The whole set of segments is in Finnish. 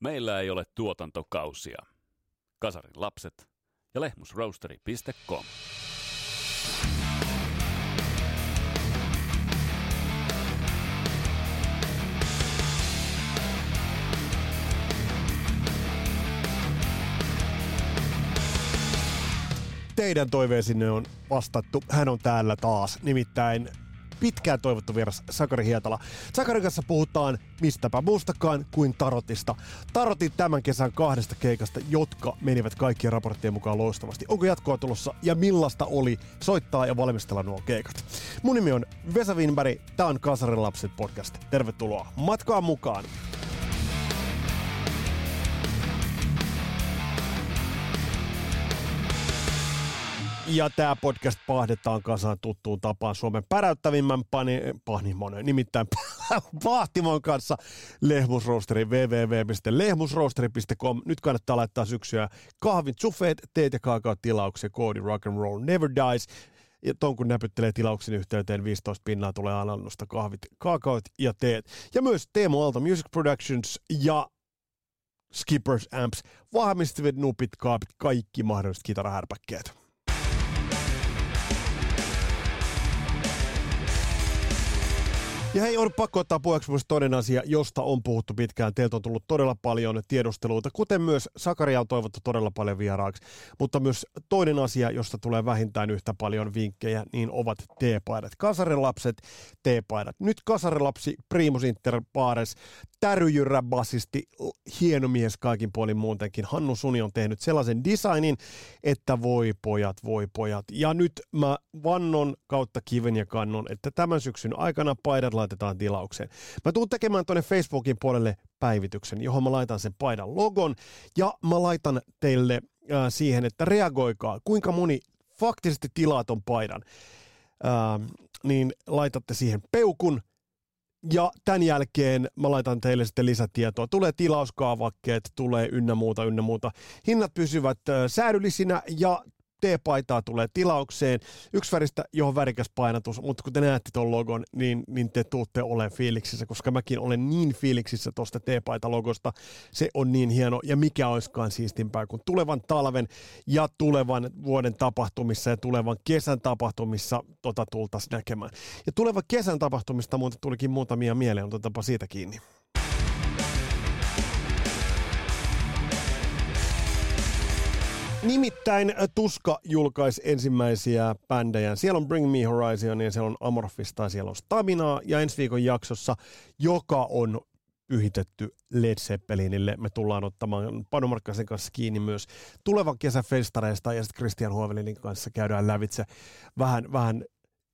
Meillä ei ole tuotantokausia. Kasarin lapset ja lehmusroasteri.com. Teidän toiveesinne on vastattu. Hän on täällä taas. Nimittäin pitkään toivottu vieras Sakari Hietala. Sakarin kanssa puhutaan mistäpä muustakaan kuin Tarotista. Tarotin tämän kesän kahdesta keikasta, jotka menivät kaikkien raporttien mukaan loistavasti. Onko jatkoa tulossa ja millaista oli soittaa ja valmistella nuo keikat? Mun nimi on Vesa Winberg, tää on Kasarin lapset podcast. Tervetuloa matkaan mukaan! Ja tämä podcast pahdetaan kasaan tuttuun tapaan Suomen päräyttävimmän pani, panimon, nimittäin Pahtimon kanssa Lehmusroosteri www.lehmusroosteri.com. Nyt kannattaa laittaa syksyä kahvit, sufeet, teet ja kaakaot tilauksia, koodi rock and roll never dies. Ja ton kun näpyttelee tilauksen yhteyteen, 15 pinnaa tulee alennusta kahvit, kaakaot ja teet. Ja myös Teemo Aalto Music Productions ja Skippers Amps, vahvistavat nupit, kaapit, kaikki mahdolliset kitarahärpäkkeet. Ja hei, on pakko ottaa puheeksi myös toinen asia, josta on puhuttu pitkään. Teiltä on tullut todella paljon tiedusteluita, kuten myös Sakaria on toivottu todella paljon vieraaksi. Mutta myös toinen asia, josta tulee vähintään yhtä paljon vinkkejä, niin ovat T-paidat. Kasarilapset, T-paidat. Nyt kasarilapsi Primus Inter Pares, täryjyrä basisti, hieno mies kaikin puolin muutenkin. Hannu Suni on tehnyt sellaisen designin, että voi pojat, voi pojat. Ja nyt mä vannon kautta kiven ja kannon, että tämän syksyn aikana paidat laitetaan tilaukseen. Mä tuun tekemään tuonne Facebookin puolelle päivityksen, johon mä laitan sen paidan logon ja mä laitan teille äh, siihen, että reagoikaa, kuinka moni faktisesti tilaa ton paidan. Äh, niin laitatte siihen peukun ja tämän jälkeen mä laitan teille sitten lisätietoa. Tulee tilauskaavakkeet, tulee ynnä muuta, ynnä muuta. Hinnat pysyvät äh, säädyllisinä ja T-paitaa tulee tilaukseen, yksi väristä, johon värikäs painatus, mutta kun te näette tuon logon, niin, niin te tuutte olemaan fiiliksissä, koska mäkin olen niin fiiliksissä tuosta T-paita-logosta. Se on niin hieno, ja mikä olisikaan siistimpää kuin tulevan talven ja tulevan vuoden tapahtumissa ja tulevan kesän tapahtumissa tota tultaisiin näkemään. Ja tulevan kesän tapahtumista muuten tulikin muutamia mieleen, otetaanpa siitä kiinni. Nimittäin Tuska julkaisi ensimmäisiä bändejä. Siellä on Bring Me Horizon ja siellä on Amorphista, siellä on Staminaa ja ensi viikon jaksossa, joka on pyhitetty Led Zeppelinille. Me tullaan ottamaan Panu Markkasen kanssa kiinni myös tulevan kesän festareista ja sitten Christian Huovelinin kanssa käydään lävitse vähän, vähän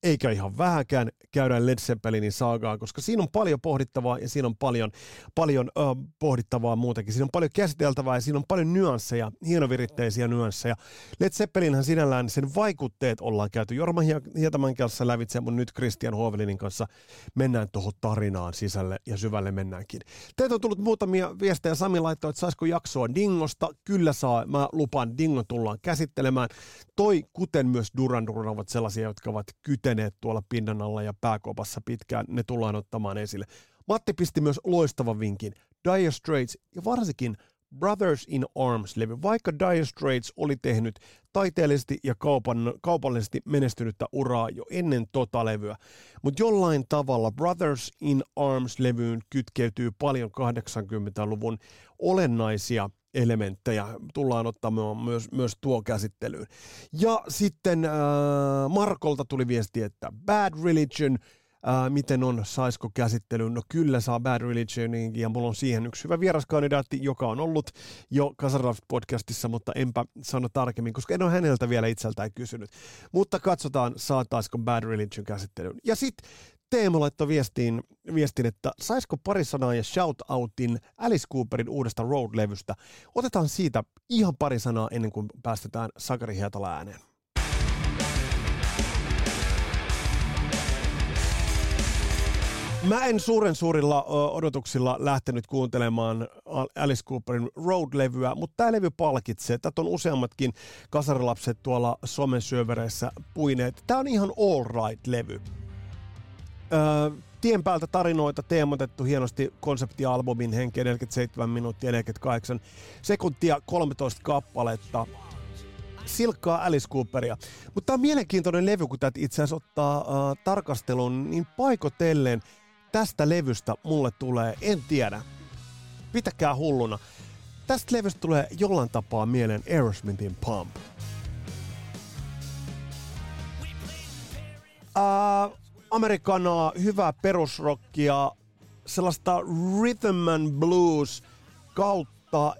eikä ihan vähäkään käydään Led Zeppelinin saagaa, koska siinä on paljon pohdittavaa ja siinä on paljon, paljon ö, pohdittavaa muutenkin. Siinä on paljon käsiteltävää ja siinä on paljon nyansseja, hienoviritteisiä nyansseja. Led Zeppelinhän sinällään sen vaikutteet ollaan käyty Jorma Hietaman kanssa lävitse, mutta nyt Christian Hovelinin kanssa mennään tuohon tarinaan sisälle ja syvälle mennäänkin. Teiltä on tullut muutamia viestejä. Sami laittoi, että saisiko jaksoa Dingosta. Kyllä saa, mä lupaan, Dingo tullaan käsittelemään. Toi, kuten myös Duran Duran, ovat sellaisia, jotka ovat kyten eteneet tuolla pinnan alla ja pääkopassa pitkään, ne tullaan ottamaan esille. Matti pisti myös loistavan vinkin. Dire Straits ja varsinkin Brothers in Arms-levy, vaikka Dire Straits oli tehnyt taiteellisesti ja kaupan, kaupallisesti menestynyttä uraa jo ennen tota levyä, mutta jollain tavalla Brothers in Arms-levyyn kytkeytyy paljon 80-luvun olennaisia elementtejä tullaan ottamaan myös, myös tuo käsittelyyn. Ja sitten äh, Markolta tuli viesti, että Bad Religion, äh, miten on, saisiko käsittelyyn? No kyllä saa Bad Religionin ja mulla on siihen yksi hyvä vieraskandidaatti, joka on ollut jo Kasaraf podcastissa, mutta enpä sano tarkemmin, koska en ole häneltä vielä itseltään kysynyt. Mutta katsotaan, saataisiko Bad Religion käsittelyyn. Ja sitten Teemu laittoi viestiin, viestin, että saisiko pari sanaa ja shoutoutin Alice Cooperin uudesta Road-levystä. Otetaan siitä ihan pari sanaa ennen kuin päästetään Sakari Hietala ääneen. Mä en suuren suurilla odotuksilla lähtenyt kuuntelemaan Alice Cooperin Road-levyä, mutta tämä levy palkitsee. Tätä on useammatkin kasarilapset tuolla somen syövereissä puineet. Tämä on ihan all right levy. Öö, tien päältä tarinoita teemotettu hienosti konseptialbumin henkeä 47 minuuttia 48 sekuntia 13 kappaletta silkkaa Alice Cooperia. Mutta tämä on mielenkiintoinen levy, kun tätä itse asiassa ottaa äh, tarkastelun, niin paikotellen tästä levystä mulle tulee, en tiedä, pitäkää hulluna. Tästä levystä tulee jollain tapaa mieleen Aerosmithin Pump. Uh, Amerikanaa, hyvää perusrockia, sellaista rhythm and blues kautta,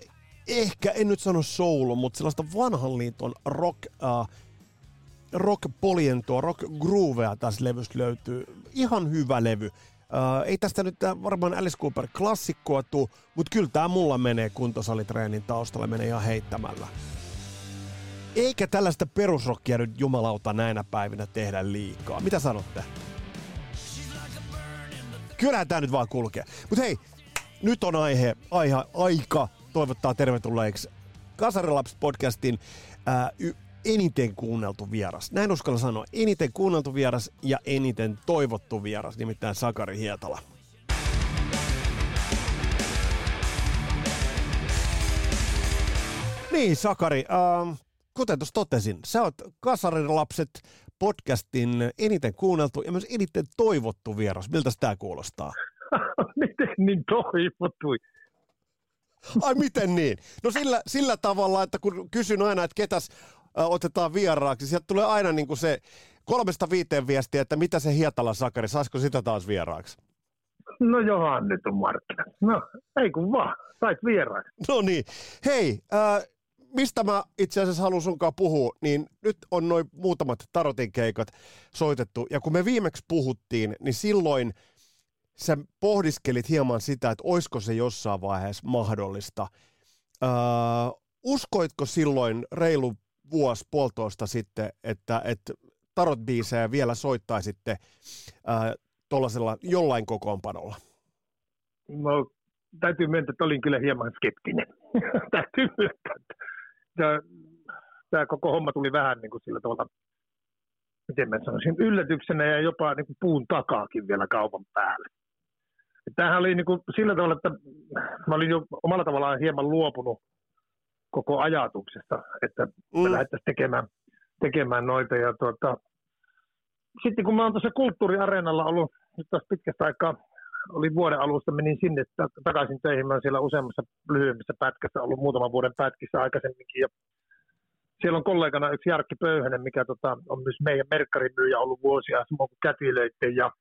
ehkä en nyt sano soul, mutta sellaista vanhan liiton rock, uh, rock polientoa, rock groovea tässä levystä löytyy. Ihan hyvä levy. Uh, ei tästä nyt varmaan Alice Cooper klassikkoa tuu, mutta kyllä tämä mulla menee kuntosalitreenin taustalla, menee ihan heittämällä. Eikä tällaista perusrockia nyt jumalauta näinä päivinä tehdä liikaa. Mitä sanotte? Kyllähän tämä nyt vaan kulkee. Mutta hei, nyt on aihe, aihe, aika toivottaa tervetulleeksi Kasarilaps podcastin ää, y- eniten kuunneltu vieras. Näin uskalla sanoa. Eniten kuunneltu vieras ja eniten toivottu vieras, nimittäin Sakari Hietala. Niin, Sakari, ähm, kuten tuossa totesin, sä oot Kasarilapset podcastin eniten kuunneltu ja myös eniten toivottu vieras. Miltä tämä kuulostaa? Miten niin toivottu? Ai miten niin? No sillä, sillä tavalla, että kun kysyn aina, että ketäs otetaan vieraaksi, sieltä tulee aina niin kuin se kolmesta viiteen viestiä, että mitä se Hietala Sakari, saisiko sitä taas vieraaksi? No johan nyt on markkinat. No ei kun vaan, sait vieraaksi. No niin. Hei, äh, mistä mä itse asiassa haluan sunkaan puhua, niin nyt on noin muutamat tarotin keikat soitettu. Ja kun me viimeksi puhuttiin, niin silloin sä pohdiskelit hieman sitä, että olisiko se jossain vaiheessa mahdollista. Öö, uskoitko silloin reilu vuosi puolitoista sitten, että, että tarot-biisejä vielä soittaisitte öö, tuollaisella jollain kokoonpanolla? No, täytyy myöntää, että olin kyllä hieman skeptinen. täytyy myöntää, että tämä, tämä koko homma tuli vähän niin kuin sillä tavalla, miten mä sanoisin, yllätyksenä ja jopa niin kuin puun takaakin vielä kaupan päälle. Tämähän oli niin kuin sillä tavalla, että mä olin jo omalla tavallaan hieman luopunut koko ajatuksesta, että mm. me lähdettäisiin tekemään, tekemään noita. Ja tuota, sitten kun mä oon tuossa kulttuuriareenalla ollut nyt taas pitkästä aikaa, oli vuoden alusta, menin sinne takaisin töihin. Mä olen siellä useammassa lyhyemmissä pätkässä ollut muutaman vuoden pätkissä aikaisemminkin. Ja siellä on kollegana yksi Jarkki Pöyhänen, mikä tota, on myös meidän merkkarimyyjä ollut vuosia, samoin kuin kätilöiden ja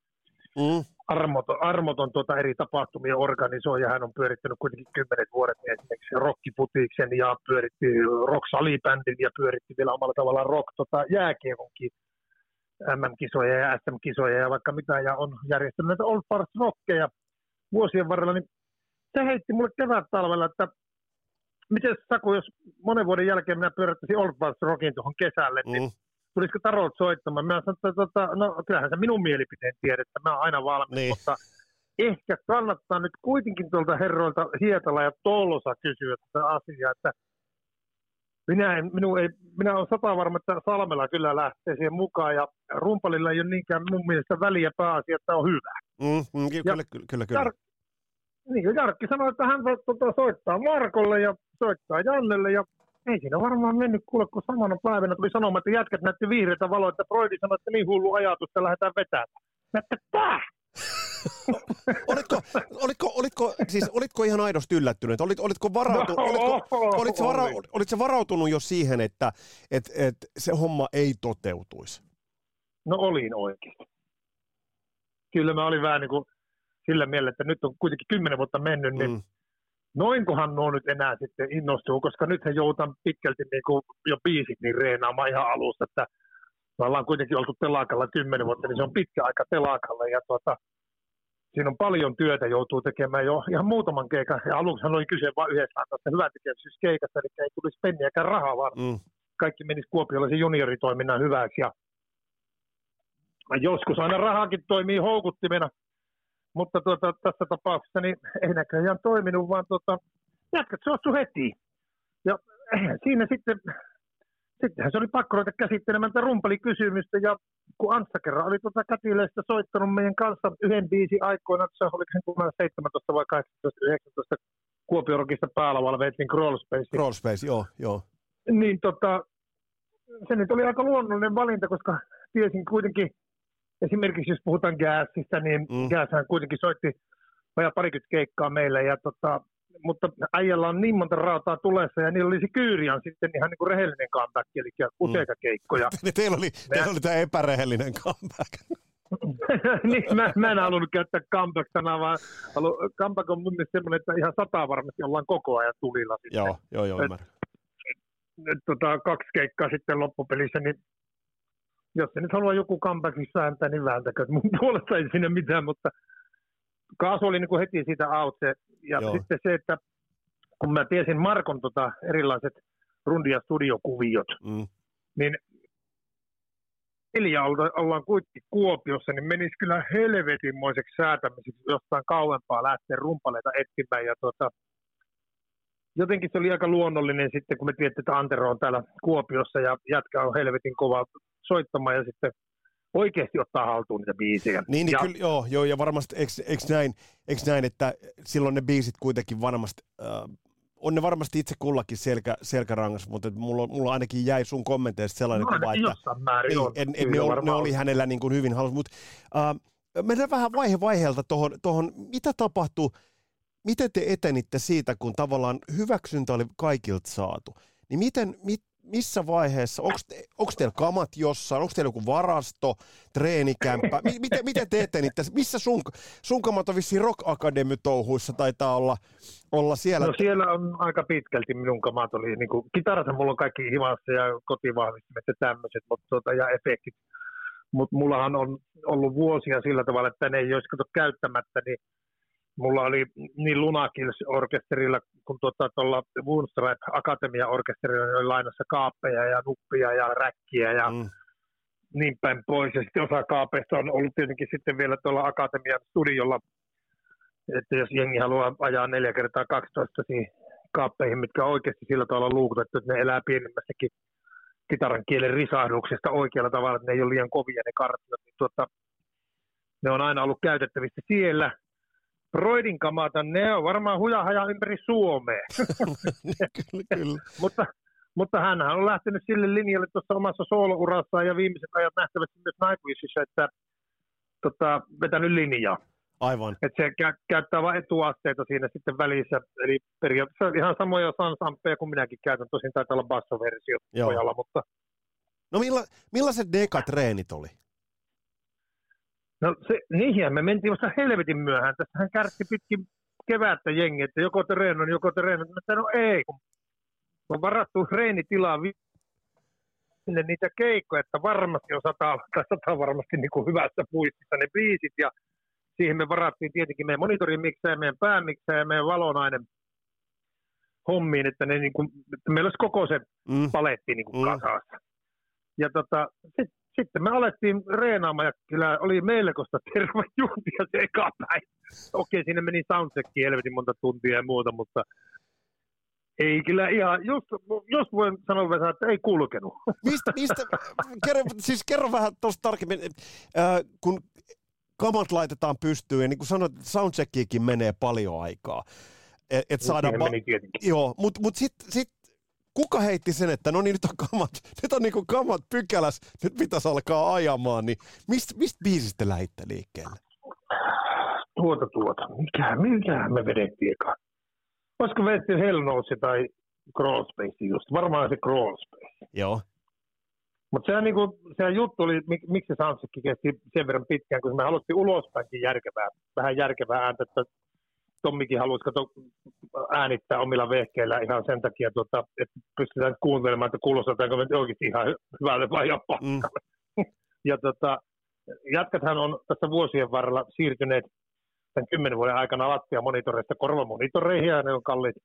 mm. armoton, armoton tuota eri tapahtumia organisoija. Hän on pyörittänyt kuitenkin kymmenet vuodet niin esimerkiksi Rockiputiksen ja pyöritti rock ja pyöritti vielä omalla tavallaan rock tota, jääkievonkin MM-kisoja ja SM-kisoja ja vaikka mitä, ja on järjestänyt näitä Old Stars Rockeja vuosien varrella, niin se heitti mulle kevät talvella, että miten Saku, jos monen vuoden jälkeen minä pyörittäisin Old Stars Rockin tuohon kesälle, niin mm. tulisiko Tarot soittamaan? Mä sanoin, että tota, no kyllähän se minun mielipiteen tiedät, että mä oon aina valmis, niin. mutta ehkä kannattaa nyt kuitenkin tuolta herroilta Hietala ja Tollosa kysyä tätä asiaa, että minä, en, minun ei, minä olen sata varma, että Salmella kyllä lähtee siihen mukaan ja Rumpalilla ei ole niinkään mun mielestä väliä pääasia, että on hyvä. Mm, mm, kyllä, ja kyllä, kyllä, kyllä. Jar, niin, Jarkki sanoi, että hän tuota, soittaa Markolle ja soittaa Jannelle ja ei siinä varmaan mennyt kuule, kun samana päivänä tuli sanomaan, että jätkät näytti vihreitä valoa, että Broidi sanoi, että niin hullu ajatus, että lähdetään vetämään. Mä että olitko, olitko, olitko, siis, olitko ihan aidosti yllättynyt? Olit, olitko, varautu, olitko, olitko, vara, olitko varautunut jo siihen, että et, et se homma ei toteutuisi? No olin oikeasti. Kyllä mä olin vähän niin kuin sillä mielellä, että nyt on kuitenkin kymmenen vuotta mennyt, niin mm. noinkohan nuo nyt enää sitten innostuu, koska nythän joutan pitkälti niin kuin jo biisit niin reenaamaan ihan alusta, että me ollaan kuitenkin oltu telakalla kymmenen vuotta, niin se on pitkä aika telakalla ja tuota, siinä on paljon työtä, joutuu tekemään jo ihan muutaman keikan. Ja aluksi oli kyse vain yhdestä tästä hyvän keikasta, eli ei tulisi penniäkään rahaa, vaan mm. kaikki menisi Kuopiollaisen junioritoiminnan hyväksi. Ja joskus aina rahakin toimii houkuttimena, mutta tuota, tässä tapauksessa niin ei näköjään toiminut, vaan tuota, jätkät suostu heti. Ja siinä sitten, sittenhän se oli pakko ruveta käsittelemään tätä rumpalikysymystä ja kun Anssa kerran oli tuota kätileistä soittanut meidän kanssa yhden biisin aikoina, se oli sen 17 vai 18, 19 Kuopiorokista päälavalla veitsin Crawl Space. Crawl Space, joo, joo. Niin tota, se nyt oli aika luonnollinen valinta, koska tiesin kuitenkin, esimerkiksi jos puhutaan Gasista, niin mm. Gashän kuitenkin soitti vajaa parikymmentä keikkaa meille, ja tota, mutta äijällä on niin monta rautaa tulessa, ja niillä oli se Kyyrian sitten ihan niin kuin rehellinen comeback, eli useita mm. keikkoja. teillä oli, teillä oli tämä epärehellinen comeback. niin, mä, mä en halunnut käyttää comeback-sanaa, vaan halu, comeback on mun mielestä semmoinen, että ihan sataa varmasti ollaan koko ajan tulilla. Sitten. Joo, joo, joo, ymmärrän. Et, tota, kaksi keikkaa sitten loppupelissä, niin jos se nyt haluaa joku comebackissa vääntää, niin vääntäkö. Mun puolesta ei siinä mitään, mutta Kaasu oli niin kuin heti siitä out. Se, ja Joo. sitten se, että kun mä tiesin Markon tota erilaiset rundi- ja studiokuviot, mm. niin neljä ollaan kuitenkin Kuopiossa, niin menisi kyllä helvetinmoiseksi säätämiseksi jostain kauempaa lähteä rumpaleita etsimään. Ja tota, jotenkin se oli aika luonnollinen sitten, kun me tiedettiin, että Antero on täällä Kuopiossa ja jätkä on helvetin kova soittamaan ja sitten oikeasti ottaa haltuun niitä biisejä. Niin, niin ja, kyllä, joo, joo, ja varmasti, eikö, eikö, näin, eikö näin, että silloin ne biisit kuitenkin varmasti, äh, on ne varmasti itse kullakin selkä, selkärangas, mutta mulla, mulla ainakin jäi sun kommenteista sellainen no, kuva, että määrin ei, on, en, en, ne, oli, ne oli hänellä niin kuin hyvin halus, mutta äh, mennään vähän vaihe vaiheelta tuohon, tohon, mitä tapahtui, miten te etenitte siitä, kun tavallaan hyväksyntä oli kaikilta saatu, niin miten, mit, missä vaiheessa, onko teillä kamat jossain, onko teillä joku varasto, treenikämppä, M- miten, miten teette niitä, missä sun, sun kamat on vissiin Rock Academy touhuissa, taitaa olla, olla siellä? No siellä on aika pitkälti minun kamat oli, niin kuin, kitarassa mulla on kaikki himassa ja kotivahvistimet ja tämmöiset, mutta tuota, ja efektit, mutta mullahan on ollut vuosia sillä tavalla, että ne ei olisi käyttämättä, niin mulla oli niin Lunakils-orkesterilla kuin tuolla tuolla Woonstripe Akatemia-orkesterilla niin oli lainassa kaappeja ja nuppia ja räkkiä ja mm. niin päin pois. Ja sitten osa kaapeista on ollut tietenkin sitten vielä tuolla Akatemian studiolla, että jos jengi haluaa ajaa 4 kertaa 12 kaappeihin, mitkä on oikeasti sillä tavalla luukutettu, että ne elää pienemmässäkin kitaran kielen risahduksesta oikealla tavalla, että ne ei ole liian kovia ne kartiot, niin tuota, ne on aina ollut käytettävissä siellä – Broidin kamata, ne on varmaan hujahaja ympäri Suomea. kyllä, kyllä. mutta, mutta hän on lähtenyt sille linjalle tuossa omassa soolourassaan ja viimeiset ajat nähtävästi myös Nightwishissa, että tota, vetänyt linjaa. Aivan. Että se kä- käyttää vain etuasteita siinä sitten välissä. Eli periaatteessa ihan samoja sansampeja kuin minäkin käytän. Tosin taitaa olla bassoversio pojalla, mutta... No milla, millaiset dekatreenit oli? No se, niihin me mentiin vasta helvetin myöhään. Tässähän kärsi pitkin kevättä jengi, että joko treeno, joko treeno. Mä no ei, kun on varattu treenitilaa sinne niitä keikkoja, että varmasti on sata, tai sata varmasti niin kuin hyvässä puistissa ne biisit, ja siihen me varattiin tietenkin meidän monitorin miksää, meidän päämiksää ja meidän valonainen hommiin, että, ne niin kuin, että meillä olisi koko se mm. paletti niin kuin mm. kasassa. Ja tota, sitten sitten me alettiin reenaamaan ja kyllä oli melkoista tervejuntia se eka päivä. Okei, sinne meni soundcheckin helvetin monta tuntia ja muuta, mutta ei kyllä ihan, just, just voin sanoa vähän, että ei kulkenut. Mistä, mistä kerro, siis kerro vähän tuosta tarkemmin, äh, kun kamat laitetaan pystyyn ja niin kuin sanoit, soundcheckiinkin menee paljon aikaa. Et, et saada ba- joo, mutta mut sitten sit kuka heitti sen, että no niin, nyt on kamat, nyt on niinku kamat pykäläs, nyt pitäisi alkaa ajamaan, niin mistä mist biisistä lähditte liikkeelle? Tuota, tuota. Mikä, mikä me vedettiin eka? Olisiko vedetty Hellnose tai Crawlspace just? Varmaan se Crawlspace. Joo. Mutta sehän, niinku, sehän juttu oli, mik, miksi se soundcheck kesti sen verran pitkään, kun me haluttiin ulospäinkin järkevää, vähän järkevää ääntä, että Tommikin halusi kato, äänittää omilla vehkeillä ihan sen takia, tuota, että pystytään kuuntelemaan, että kuulostetaanko me oikeasti ihan hyvälle vai jopa mm. ja tota, jatkathan on tässä vuosien varrella siirtyneet tämän kymmenen vuoden aikana lattia-monitoreista korvamonitoreihin, ja ne on kalliit,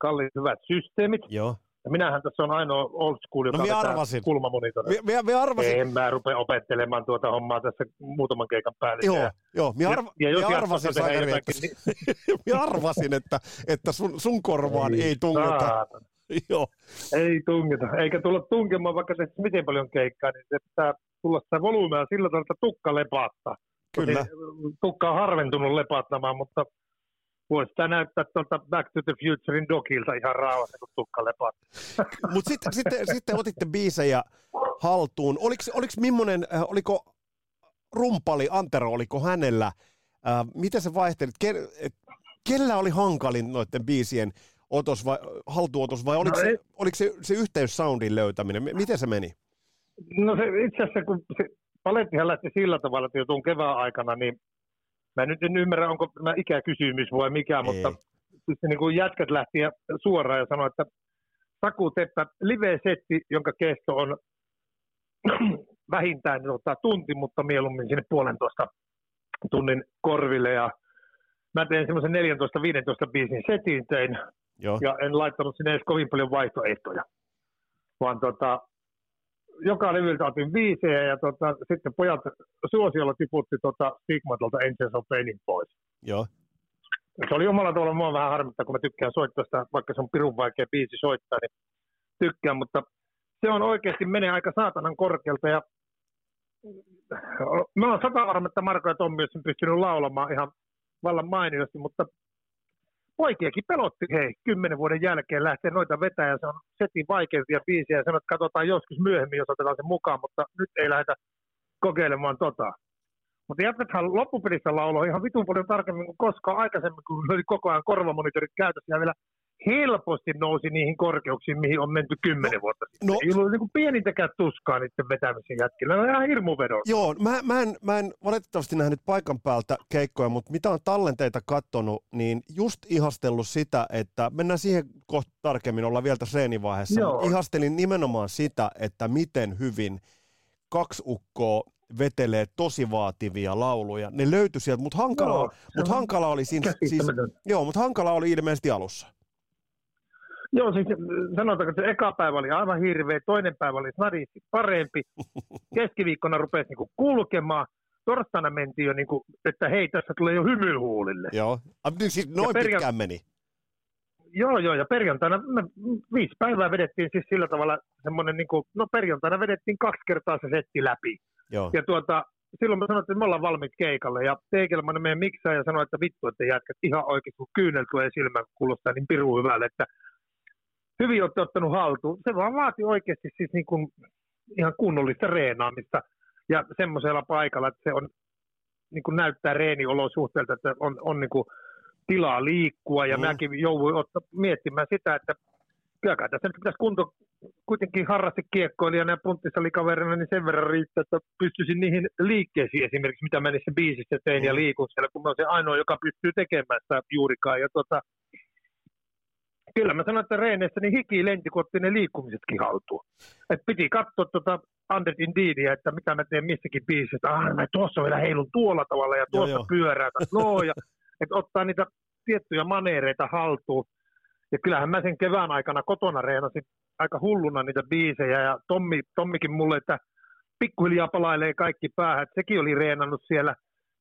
kalliit hyvät systeemit. Joo. Ja minähän tässä on ainoa old school, joka no, on kulmamonitori. Me, me, me arvasin. En mä rupea opettelemaan tuota hommaa tässä muutaman keikan päälle. Joo, ja, joo. Me, arva, ja, ja me arvasin, jotakin, niin... me arvasin, että, että sun, sun korvaan ei, ei tungeta. Joo. Ei tungeta, eikä tulla tunkemaan, vaikka se miten paljon keikkaa, niin että tulla sitä volyymea sillä tavalla, että tukka lepattaa. Kyllä. Tukka on harventunut lepattamaan, mutta voisi sitä näyttää tuolta Back to the Futurein dokilta ihan rauhassa, kun tukka lepattaa. Mutta sitten, sitten, sitten otitte biisejä haltuun. Oliko, oliko millainen, äh, oliko rumpali Antero, oliko hänellä, äh, miten se vaihteli, Ke, kellä oli hankalin noiden biisien otos vai, haltuotos vai oliko, no, se, oliko se, se yhteys soundin löytäminen? Miten se meni? No se itse asiassa, kun se palettihan lähti sillä tavalla, että jo tuon kevään aikana, niin mä nyt en ymmärrä, onko tämä ikäkysymys vai mikä, Ei. mutta siis niin kuin jätkät lähti suoraan ja sanoi, että Saku Teppä, live-setti, jonka kesto on vähintään tota, tunti, mutta mieluummin sinne puolentoista tunnin korville. Ja mä tein semmoisen 14-15 biisin setin tein, Joo. ja en laittanut sinne edes kovin paljon vaihtoehtoja. Vaan tota, joka levyltä otin viisejä ja tota, sitten pojat suosiolla tiputti tota Stigmatolta Angels of Painin pois. Joo. Se oli omalla tavalla mua vähän harmittaa, kun mä tykkään soittaa sitä, vaikka se on pirun vaikea biisi soittaa, niin tykkään, mutta se on oikeasti menee aika saatanan korkealta ja mä oon sata varma, että Marko ja Tommi olisi pystynyt laulamaan ihan vallan mainiosti, mutta poikiakin pelotti, hei, kymmenen vuoden jälkeen lähtee noita vetää ja se on setin vaikeimpia biisiä ja sanoo, että katsotaan joskus myöhemmin, jos otetaan se mukaan, mutta nyt ei lähdetä kokeilemaan tota. Mutta jatkethan loppupelissä lauloi ihan vitun paljon tarkemmin kuin koskaan aikaisemmin, kun oli koko ajan korvamonitorit käytössä ja vielä helposti nousi niihin korkeuksiin, mihin on menty kymmenen no, vuotta sitten. No, ei ollut niin pienintäkään tuskaa niiden vetämisen jätkillä. Ne on ihan hirmu vedon. Joo, mä, mä, en, mä en valitettavasti nähnyt paikan päältä keikkoja, mutta mitä on tallenteita kattonut, niin just ihastellut sitä, että mennään siihen kohta tarkemmin, olla vielä tässä reenivaiheessa. Ihastelin nimenomaan sitä, että miten hyvin kaksi ukkoa vetelee tosi vaativia lauluja. Ne löytyi sieltä, mutta hankala, joo, mut hankala oli siinä, siis, joo, mutta hankala oli ilmeisesti alussa. Joo, siis sanotaanko, että se eka päivä oli aivan hirveä, toinen päivä oli snadisti parempi, keskiviikkona rupesi niinku kulkemaan, torstaina mentiin jo, niinku, että hei, tässä tulee jo hymyhuulille. Joo, niin siis noin perja- pitkään meni. Joo, joo, ja perjantaina me viisi päivää vedettiin siis sillä tavalla semmoinen, niin kuin, no perjantaina vedettiin kaksi kertaa se setti läpi. Joo. Ja tuota, silloin mä sanoin, että me ollaan valmiit keikalle, ja Teikelmanen meidän miksaa ja sanoi, että vittu, että jätkät ihan oikein, kun kyynel tulee silmään, kun kuulostaa niin piru hyvälle, että hyvin olette ottanut haltuun. Se vaan vaati oikeasti siis niin kuin ihan kunnollista reenaamista ja semmoisella paikalla, että se on, niin kuin näyttää reeniolosuhteelta, että on, on niin kuin tilaa liikkua ja mm. mäkin jouduin ottaa, miettimään sitä, että kyllä tässä nyt pitäisi kunto kuitenkin harrasti kiekkoilijana ja punttisalikaverina, niin sen verran riittää, että pystyisin niihin liikkeisiin esimerkiksi, mitä mä niissä biisissä tein mm. ja liikun siellä, kun mä olen se ainoa, joka pystyy tekemään sitä juurikaan. Ja tota, kyllä mä sanoin, että reeneissä niin hiki lenti, kun otti ne liikkumisetkin haltuun. Et piti katsoa tuota Under Indeedia, että mitä mä teen missäkin biisissä. Ah, mä tuossa vielä heilun tuolla tavalla ja tuossa pyörää. No, ja, että ottaa niitä tiettyjä maneereita haltuun. Ja kyllähän mä sen kevään aikana kotona reenasin aika hulluna niitä biisejä ja Tommi, Tommikin mulle, että pikkuhiljaa palailee kaikki päähän. Että sekin oli reenannut siellä.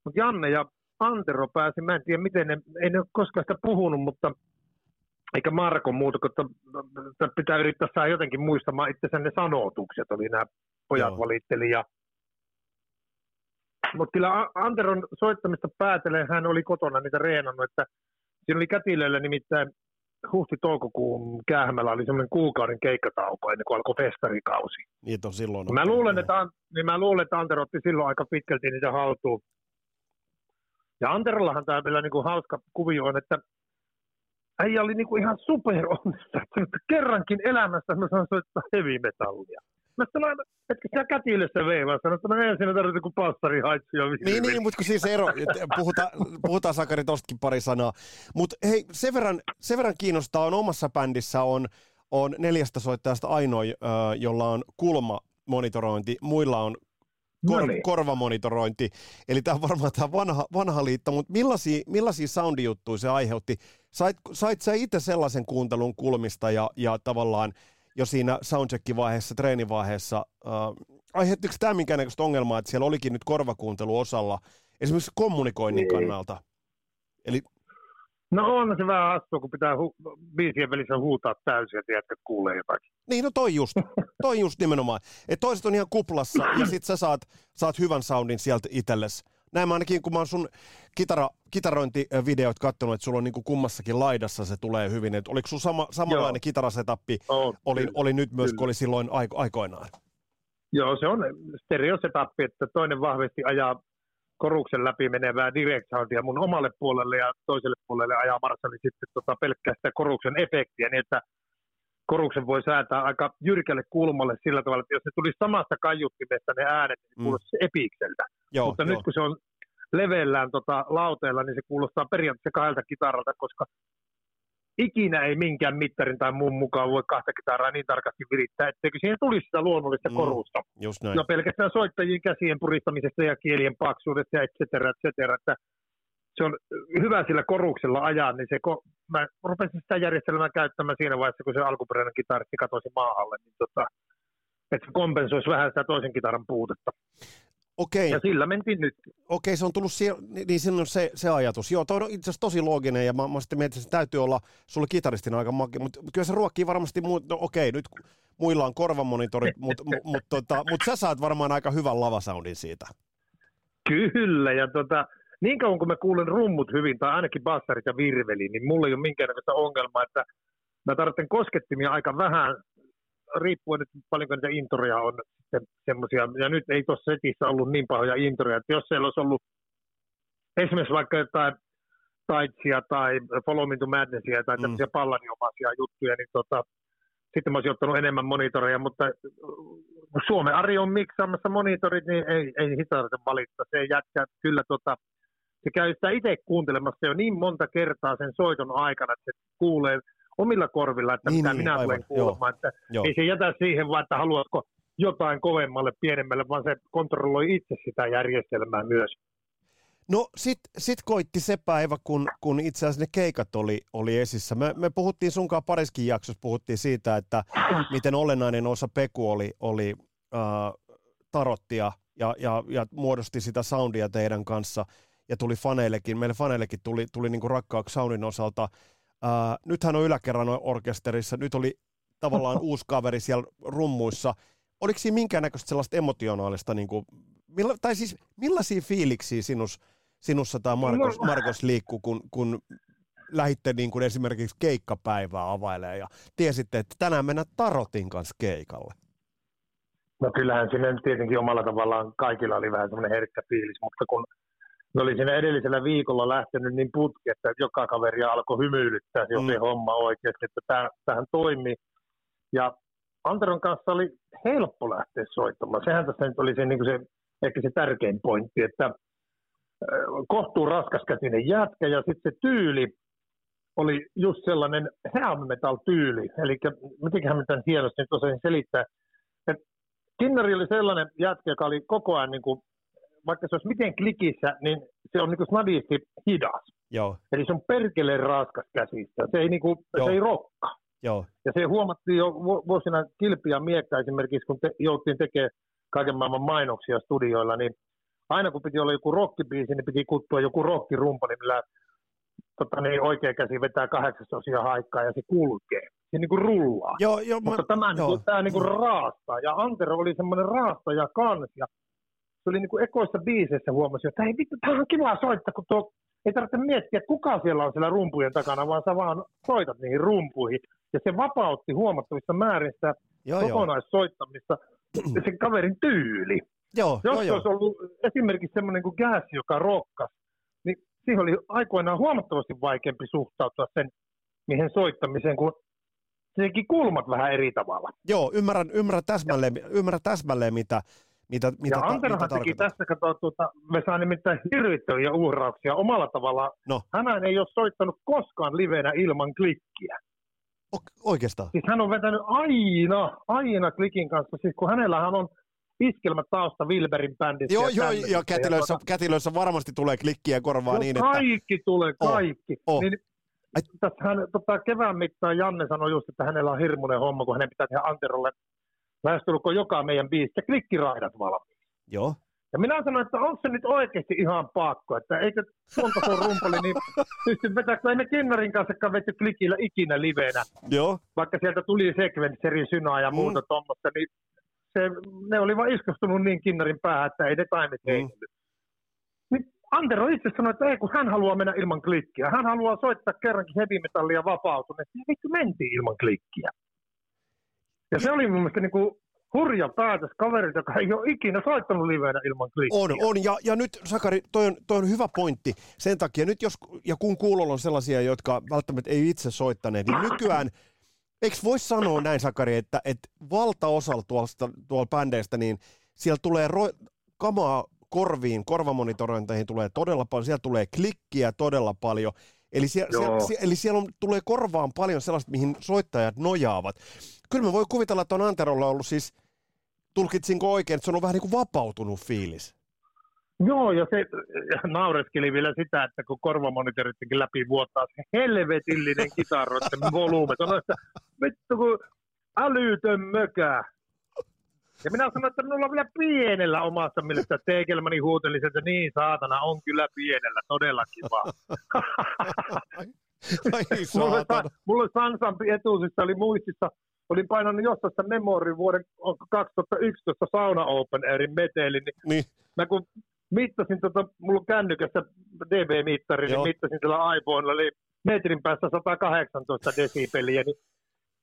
Mutta Janne ja Antero pääsi, mä en tiedä miten ne, ei ne ole koskaan sitä puhunut, mutta eikä Marko muuta, kun pitää yrittää saada jotenkin muistamaan itse ne sanotukset, oli nämä pojat Joo. valitteli. Ja... Mutta kyllä Anteron soittamista päätellen hän oli kotona niitä reenannut, että siinä oli kätilöillä nimittäin huhti-toukokuun käähmällä oli semmoinen kuukauden keikkatauko ennen kuin alkoi festarikausi. Niin on silloin. Mä luulen, että, niin mä luulen, että Antero otti silloin aika pitkälti niitä haltuun. Ja Anterollahan tämä vielä niin kuin hauska kuvio on, että äijä oli niinku ihan super että kerrankin elämässä mä saan soittaa heavy metallia. Mä sanoin, että sä kätille se veivaa, sanoin, että no ei siinä tarvitse kuin passarihaitsuja. Niin, niin, mutta kun siis ero, puhutaan, puhutaan Sakari tostakin pari sanaa. Mutta hei, sen verran, sen verran kiinnostaa on omassa bändissä on, on neljästä soittajasta ainoa, jolla on kulma monitorointi, muilla on kor- no niin. korvamonitorointi. Eli tämä on varmaan tämä vanha, vanha liitto, mutta millaisia, millaisia soundijuttuja se aiheutti? Sait, sait sä itse sellaisen kuuntelun kulmista ja, ja tavallaan jo siinä soundcheck-vaiheessa, treenivaiheessa, äh, aiheuttiko tämä minkäännäköistä ongelmaa, että siellä olikin nyt korvakuuntelu osalla, esimerkiksi kommunikoinnin niin. kannalta? Eli No on se vähän hassua, kun pitää hu- biisien välissä huutaa täysin, että jätkät kuulee jotakin. Niin, no toi just, toi just nimenomaan. Et toiset on ihan kuplassa ja sit sä saat, saat hyvän soundin sieltä itsellesi. Näin mä ainakin, kun mä oon sun kitara, kitarointivideot katsonut, että sulla on niinku kummassakin laidassa se tulee hyvin. Et oliko sun sama, samanlainen Joo. kitarasetappi, On, oli, kyllä. oli nyt myös, kyllä. kun oli silloin aiko, aikoinaan? Joo, se on stereosetappi, että toinen vahvasti ajaa koruksen läpi menevää direct soundia mun omalle puolelle ja toiselle puolelle ajaa Marshalli sitten tota pelkkää sitä koruksen efektiä, niin että koruksen voi säätää aika jyrkälle kulmalle sillä tavalla, että jos ne tulisi samasta kaiuttimesta ne äänet, niin Mm. se kuulostaisi epikseltä. Joo, Mutta joo. nyt kun se on leveellään tota lauteella, niin se kuulostaa periaatteessa kahdelta kitaralta, koska ikinä ei minkään mittarin tai muun mukaan voi kahta kitaraa niin tarkasti virittää, etteikö siihen tulisi sitä luonnollista Mm. korusta. just näin. No pelkästään soittajien käsien puristamisesta ja kielien paksuudesta ja et cetera, et cetera, että se on hyvä sillä koruksella ajaa, niin se, ko- mä rupesin sitä järjestelmää käyttämään siinä vaiheessa, kun se alkuperäinen kitaristi katosi maahalle, niin tota, että se kompensoisi vähän sitä toisen kitaran puutetta. Okei, Ja sillä mentiin nyt. okei, se on tullut, sie- niin siinä on se, se ajatus. Joo, toi on itse asiassa tosi looginen ja mä, mä sitten mietin, että se täytyy olla sulle kitaristina aika makea, mutta kyllä se ruokkii varmasti muut, no okei, nyt muilla on korvamonitorit, mutta mut, mut, tota, mut sä saat varmaan aika hyvän lavasoundin siitä. Kyllä, ja tota, niin kauan kun mä kuulen rummut hyvin, tai ainakin bassarit ja virveli, niin mulla ei ole minkäännäköistä ongelmaa, että mä tarvitsen koskettimia aika vähän, riippuen nyt paljonko niitä intoria on sitten semmoisia, ja nyt ei tuossa setissä ollut niin pahoja intoria, että jos siellä olisi ollut esimerkiksi vaikka jotain Taitsia tai Follow Me to Madnessia tai Mm. tämmöisiä palladiomaisia juttuja, niin tota, sitten mä olisin ottanut enemmän monitoreja, mutta kun Suomen Ari on miksaamassa monitorit, niin ei, ei tarvitse valittaa. Se jätkä kyllä tota, se käy sitä itse kuuntelemassa jo niin monta kertaa sen soiton aikana, että se kuulee omilla korvilla, että Niin, mitä niin, minä aivan, tulen kuulemaan. Että Joo. ei se jätä siihen vaan, että haluatko jotain kovemmalle, pienemmälle, vaan se kontrolloi itse sitä järjestelmää myös. No sit, sit koitti se päivä, kun, kun itse asiassa ne keikat oli, oli esissä. Me, me puhuttiin sunkaan pariskin jaksossa, puhuttiin siitä, että miten olennainen osa Peku oli, oli äh, tarottia ja, ja, ja muodosti sitä soundia teidän kanssa ja tuli faneillekin, meille faneillekin tuli, tuli niinku rakkaaksi soundin osalta. Äh, nythän on yläkerran orkesterissa, nyt oli tavallaan uusi kaveri siellä rummuissa. Oliko siinä minkäännäköistä sellaista emotionaalista, niinku, milla, tai siis millaisia fiiliksiä sinus, sinussa tai Markos, No- Markos liikkuu, kun, kun lähditte niin kuin esimerkiksi keikkapäivää availemaan ja tiesitte, että tänään mennään Tarotin kanssa keikalle? No kyllähän siinä nyt tietenkin omalla tavallaan kaikilla oli vähän semmoinen herkkä fiilis, mutta kun ne oli siinä edellisellä viikolla lähtenyt niin putki, että joka kaveri alkoi hymyilyttää jo Mm. se homma oikeasti, että tämä, tähän toimi. Ja Anteron kanssa oli helppo lähteä soittamaan. Sehän tässä nyt oli se, niin kuin se ehkä se tärkein pointti, että kohtuu raskaskätinen jätkä ja sitten se tyyli oli just sellainen heavy metal tyyli. Eli mitenköhän mä tämän hienosti nyt osasin selittää. Et Kinnari oli sellainen jätkä, joka oli koko ajan, niin kuin, vaikka se olisi miten klikissä, niin se on niin kuin snadisti hidas. Joo, Eli se on perkeleen raskas käsistä. Se ei, niin kuin, se ei rokka. joo, Ja se huomattiin jo vu- vuosina Kilpi ja Miekka esimerkiksi, kun te, jouttiin tekemään kaiken maailman mainoksia studioilla, niin aina kun piti olla joku rockibiisi, niin piti kuttua joku rockirumpa, niin millä tota, niin oikea käsi vetää kahdeksasosia haikkaa ja se kulkee. Se niin kuin rullaa. joo, joo, Mutta mä, tämä, joo. niin kuin, tämä niin kuin raastaa. Ja Antero oli semmoinen raastaja kans. Ja se oli niin kuin ekoissa biiseissä huomasi, että hei vittu, tämä on kiva soittaa, kun tuo, ei tarvitse miettiä, kuka siellä on siellä rumpujen takana, vaan sä vaan soitat niihin rumpuihin. Ja se vapautti huomattavissa määrin sitä joo, joo, kokonaissoittamista ja sen kaverin tyyli. joo, Jos joo, se joo. olisi ollut esimerkiksi semmoinen kuin Gas, joka rokkas, niin siihen oli aikoinaan huomattavasti vaikeampi suhtautua sen mihin soittamiseen, kun se teki kulmat vähän eri tavalla. joo ymmärrän, ymmärrän, täsmälleen, ymmärrän täsmälleen, mitä, mitä, mitä, ja mitä teki tässä, kato, tuota, me saa nimittäin hirvittäviä uhrauksia omalla tavallaan. No. Hän ei ole soittanut koskaan livenä ilman klikkiä. O- oikeastaan. Siis hän on vetänyt aina, aina klikin kanssa. Siis kun hänellähän on iskelmät tausta Wilberin bändissä. Joo, ja joo, ja kätilöissä, tuota, kätilöissä varmasti tulee klikkiä korvaan joo, niin, että... kaikki tulee, Oh, kaikki. oh. Niin, Ai- tässä hän, tota, kevään mittaan Janne sanoi just, että hänellä on hirmuinen homma, kun hänen pitää tehdä Anterolle lähestulkoon joka meidän biisi ja klikkiraidat valmiin. Joo, Ja minä sanoin, että onko se nyt oikeasti ihan pakko, että eikö tuon tason rumpali niin pysty vetämään, ei me Kennarin kanssa vetty klikillä ikinä livenä, Joo. vaikka sieltä tuli sekvensseri, synaa ja muuta mm. tuommoista, niin se, ne oli vaan iskostunut niin Kinnarin päähän, että ei ne taimit mm. Niin Antero itse sanoi, että ei kun hän haluaa mennä ilman klikkiä. Hän haluaa soittaa kerrankin heavy metallia vapautuneesti. Ja vittu mentiin ilman klikkiä. Ja se oli mun mielestä niin kuin hurja päätös kaverilta, joka ei ole ikinä soittanut livenä ilman klikkiä. On, on. Ja, ja nyt Sakari, toi on, toi on hyvä pointti. Sen takia nyt jos, ja kun kuulolla on sellaisia, jotka välttämättä ei itse soittaneet, niin nykyään, eikö voi sanoa näin Sakari, että, että valtaosalla tuolla, tuolla bändeistä, niin siellä tulee ro, kamaa korviin, korvamonitorointeihin tulee todella paljon, siellä tulee klikkiä todella paljon, Eli, sie, sie, eli siellä on, tulee korvaan paljon sellaista, mihin soittajat nojaavat. Kyllä mä voi kuvitella, että on Anterolla ollut siis, tulkitsinko oikein, että se on ollut vähän niin kuin vapautunut fiilis. Joo, ja se naureskeli vielä sitä, että kun korvamonitorittikin läpi vuottaa se helvetillinen kitaroiden volyyme. Sanoin, että vittu kun älytön mökä. Ja minä sanoin, että minulla on vielä pienellä omassa mielestä teekelmäni huuteli, että niin saatana, on kyllä pienellä, todellakin vaan. Ai mulla, mulla Sansampi etuusissa oli muistissa, olin painanut jostain sitä Memory vuoden 2011 Sauna Open Airin meteli, niin, Niin, mä kun mittasin, tota, mulla on kännykässä DB-mittari, Joo. niin mittasin sillä iPhonella, eli metrin päässä 118 desibeliä, niin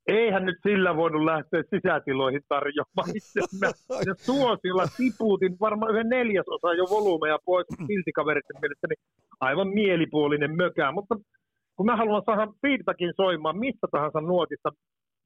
eihän nyt sillä voinut lähteä sisätiloihin tarjoamaan itse. Mä ja suosilla tiputin varmaan yhden neljäsosa jo volyymeja pois silti kaveritten mielestä, niin aivan mielipuolinen mökää. Mutta kun mä haluan saada feedbackin soimaan missä tahansa nuotissa,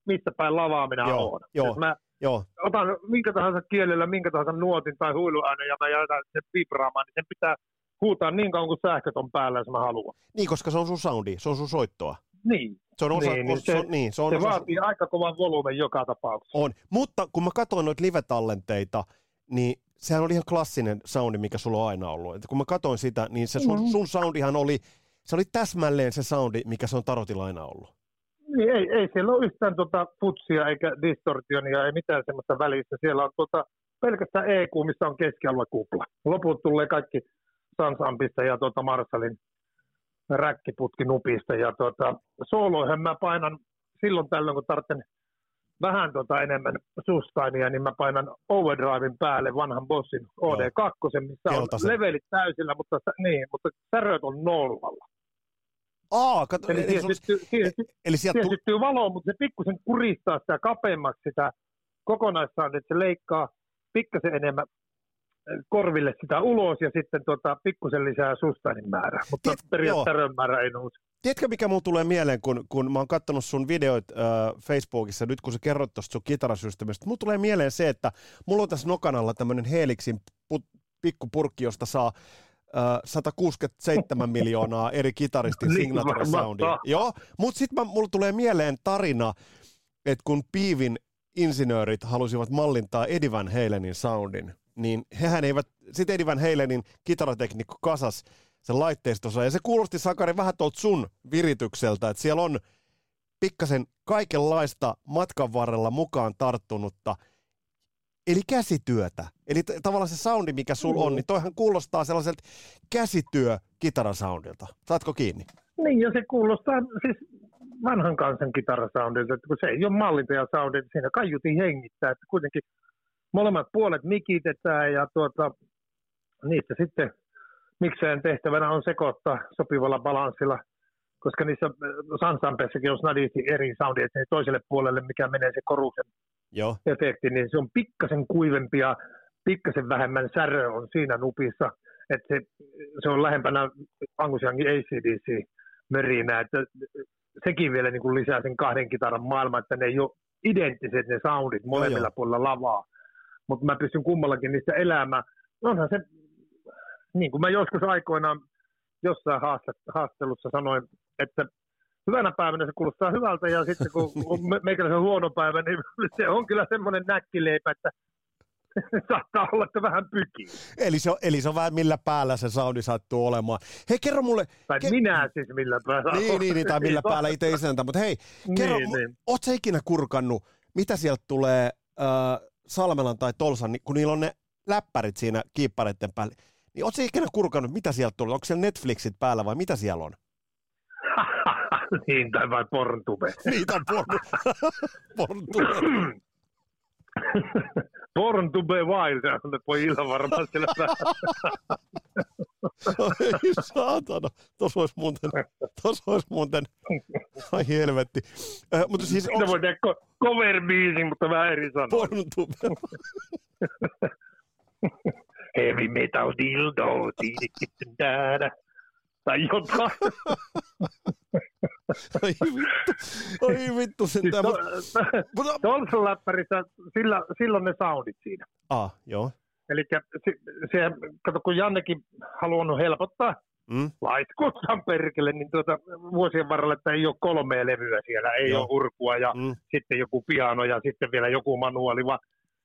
missä päin lavaa minä Joo, olen. joo. Jos mä joo, otan minkä tahansa kielellä, minkä tahansa nuotin tai huiluäänen ja mä jätän sen vibraamaan, niin sen pitää huutaa niin kauan kuin sähköt on päällä, jos mä haluan. niin, koska se on sun soundi, se on sun soittoa. Niin, Se on osa, Niin, niin se, se- niin, se on se osa, vaatii aika kovan volyymen joka tapauksessa. On, mutta kun mä katsoin noita live-tallenteita, niin sehän oli ihan klassinen soundi, mikä sulla on aina ollut. Et kun mä katsoin sitä, niin se sun, Mm. sun soundihan oli, se oli täsmälleen se soundi, mikä se on Tarotilla aina ollut. Niin, ei, ei siellä ole yhtään tota futsia eikä distortionia, ei mitään semmoista välistä. Siellä on tota, pelkästään EQ, missä on keskialuekupla. Loput tulee kaikki Sansampista ja tota Marsalin räkkiputki nupista. Ja tota, sooloihin mä painan silloin tällöin, kun tarvitsen vähän tota enemmän sustainia, niin mä painan overdriven päälle vanhan bossin OD2, missä Keltaisen. on levelit täysillä, mutta, niin, mutta säröt on nollalla. Aa, kato, Eli eli, syttyy, eli sieltä syttyy valoa, mutta se pikkusen kuristaa sitä kapeammaksi sitä kokonaissaan, että se leikkaa pikkasen enemmän korville sitä ulos ja sitten tota, pikkusen lisää sustainin määrää. Mutta Tiet- periaatteessa määrä ei nouse. tiedätkö mikä mulla tulee mieleen, kun, kun mä oon katsonut sun videoit äh, Facebookissa, nyt kun sä kerrot tuosta sun kitarasysteemistä, mulla tulee mieleen se, että mulla on tässä nokan alla tämmönen Helixin put, pikkupurkki, josta saa äh, 167 miljoonaa eri kitaristin Niin signature soundia. Joo, mutta sitten mulla tulee mieleen tarina, että kun Piivin insinöörit halusivat mallintaa Eddie Van Halenin soundin, niin hehän eivät, sitten Eddie Van Halenin kitarateknikko kasas sen laitteistonsa, ja se kuulosti Sakari vähän tuolta sun viritykseltä, että siellä on pikkasen kaikenlaista matkan varrella mukaan tarttunutta, eli käsityötä. Eli t- tavallaan se soundi, mikä sulla on, Mm. niin toihan kuulostaa sellaiselta käsityö kitarasoundilta. Saatko kiinni? Niin, ja se kuulostaa siis vanhan kansan kitarasoundilta, että kun se ei ole mallintajasoundilta, niin siinä kaiutin hengittää, että kuitenkin molemmat puolet mikitetään ja tuota, niistä sitten mikseen tehtävänä on sekoittaa sopivalla balanssilla, koska niissä Sansampeissakin on snadisti eri soundia, että se toiselle puolelle, mikä menee se korusen Joo. efekti, niin se on pikkasen kuivempi ja pikkasen vähemmän särö on siinä nupissa, että se, se on lähempänä Angus Youngin ACDC mörinä, että sekin vielä niin kuin lisää sen kahden kitaran maailman, että ne ei ole identtiset ne soundit molemmilla joo. puolilla lavaa, mutta mä pystyn kummallakin niistä elämään. Onhan se, niin kuin mä joskus aikoinaan jossain haastattelussa sanoin, että hyvänä päivänä se kuulostaa hyvältä ja sitten kun meikäläisen huono päivä, niin se on kyllä semmoinen näkkileipä, että saattaa olla, että vähän pykii. Eli se, on, eli se on vähän millä päällä se soundi sattuu olemaan. Hei, kerro mulle, Tai Ke- minä siis millä päällä. niin, niin, niin tai millä päällä itse isäntä, mutta hei, kerro, Niin, niin. oot sä ikinä kurkannut, mitä sieltä tulee äh, Salmelan tai Tolsan, niin kun niillä on ne läppärit siinä kiippareiden päällä. Niin ootko ikinä kurkannut, mitä sieltä tulee? Onko siellä Netflixit päällä vai mitä siellä on? niin, tai vai Porntube. Niitä on porn... Porntube. Porntube Wild, on voi ihan varmaan siellä päällä. Ai saatana. Tuossa olisi muuten, tuossa olisi muuten, ai helvetti. Äh, mutta siis Siitä voi tehdä ko- cover biisin, mutta vähän eri sanoa. Porntube. Heavy metal dildo, tai jotain. Ai vittu, ai vittu Siis sentään. to, Mutta- mutta- Tuossa läppärissä, sillä, silloin ne soundit siinä. Ah, joo. Eli se, se, kato, kun Jannekin halunnut helpottaa Mm, laiskuuttaan perkele, niin tuota, vuosien varrella, että ei ole kolmea levyä siellä, ei Joo. ole urkua ja mm, sitten joku piano ja sitten vielä joku manuaali, vaan